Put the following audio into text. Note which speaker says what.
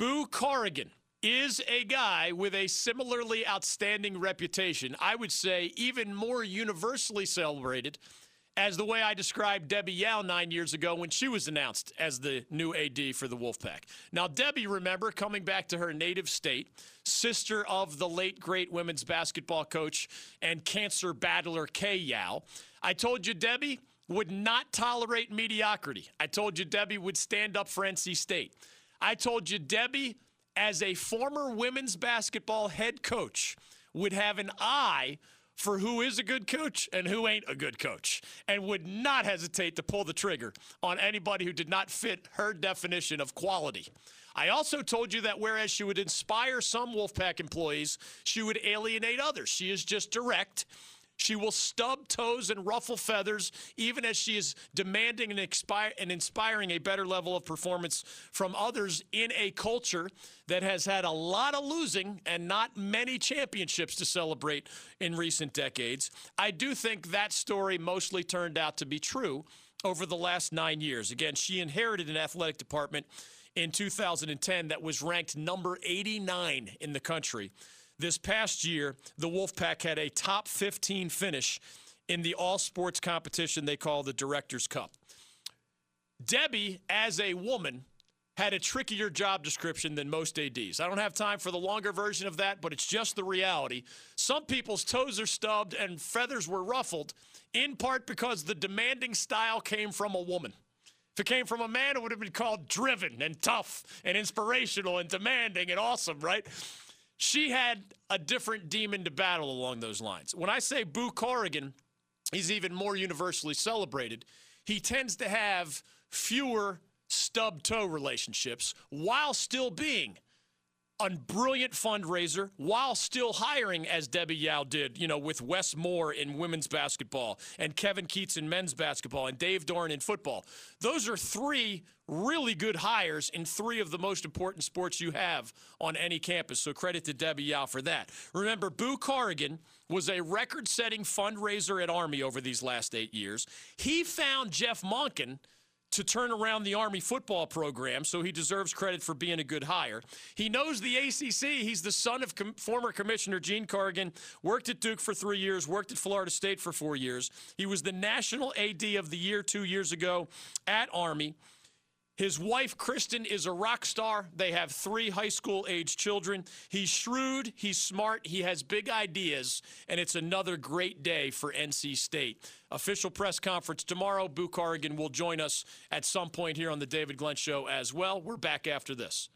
Speaker 1: Boo Corrigan is a guy with a similarly outstanding reputation. I would say even more universally celebrated as the way I described Debbie Yow nine years ago when she was announced as the new AD for the Wolfpack. Now, Debbie, remember, coming back to her native state, sister of the late great women's basketball coach and cancer battler Kay Yow. I told you Debbie would not tolerate mediocrity. I told you Debbie would stand up for NC State. I told you Debbie, as a former women's basketball head coach, would have an eye for who is a good coach and who ain't a good coach, and would not hesitate to pull the trigger on anybody who did not fit her definition of quality. I also told you that whereas she would inspire some Wolfpack employees, she would alienate others. She is just direct. She will stub toes and ruffle feathers, even as she is demanding and, and inspiring a better level of performance from others in a culture that has had a lot of losing and not many championships to celebrate in recent decades. I do think that story mostly turned out to be true over the last nine years. Again, she inherited an athletic department in 2010 that was ranked number 89 in the country. This past year, the Wolfpack had a top 15 finish in the all sports competition they call the Directors Cup. Debbie, as a woman, had a trickier job description than most ADs. I don't have time for the longer version of that, but it's just the reality. Some people's toes are stubbed and feathers were ruffled, in part because the demanding style came from a woman. If it came from a man, it would have been called driven and tough and inspirational and demanding and awesome, right? She had a different demon to battle along those lines. When I say Boo Corrigan, he's even more universally celebrated. He tends to have fewer stub toe relationships while still being a brilliant fundraiser while still hiring, as Debbie Yow did, you know, with Wes Moore in women's basketball and Kevin Keatts in men's basketball and Dave Doeren in football. Those are three really good hires in three of the most important sports you have on any campus. So credit to Debbie Yow for that. Remember, Boo Corrigan was a record setting fundraiser at Army over these last eight years. He found Jeff Monken to turn around the Army football program, so he deserves credit for being a good hire. He knows the ACC. He's the son of com- former Commissioner Gene Corrigan, worked at Duke for three years, worked at Florida State for four years. He was the National AD of the Year two years ago at Army. His wife, Kristen, is a rock star. They have three high school age children. He's shrewd, he's smart, he has big ideas, and it's another great day for NC State. Official press conference tomorrow. Boo Corrigan will join us at some point here on the David Glenn Show as well. We're back after this.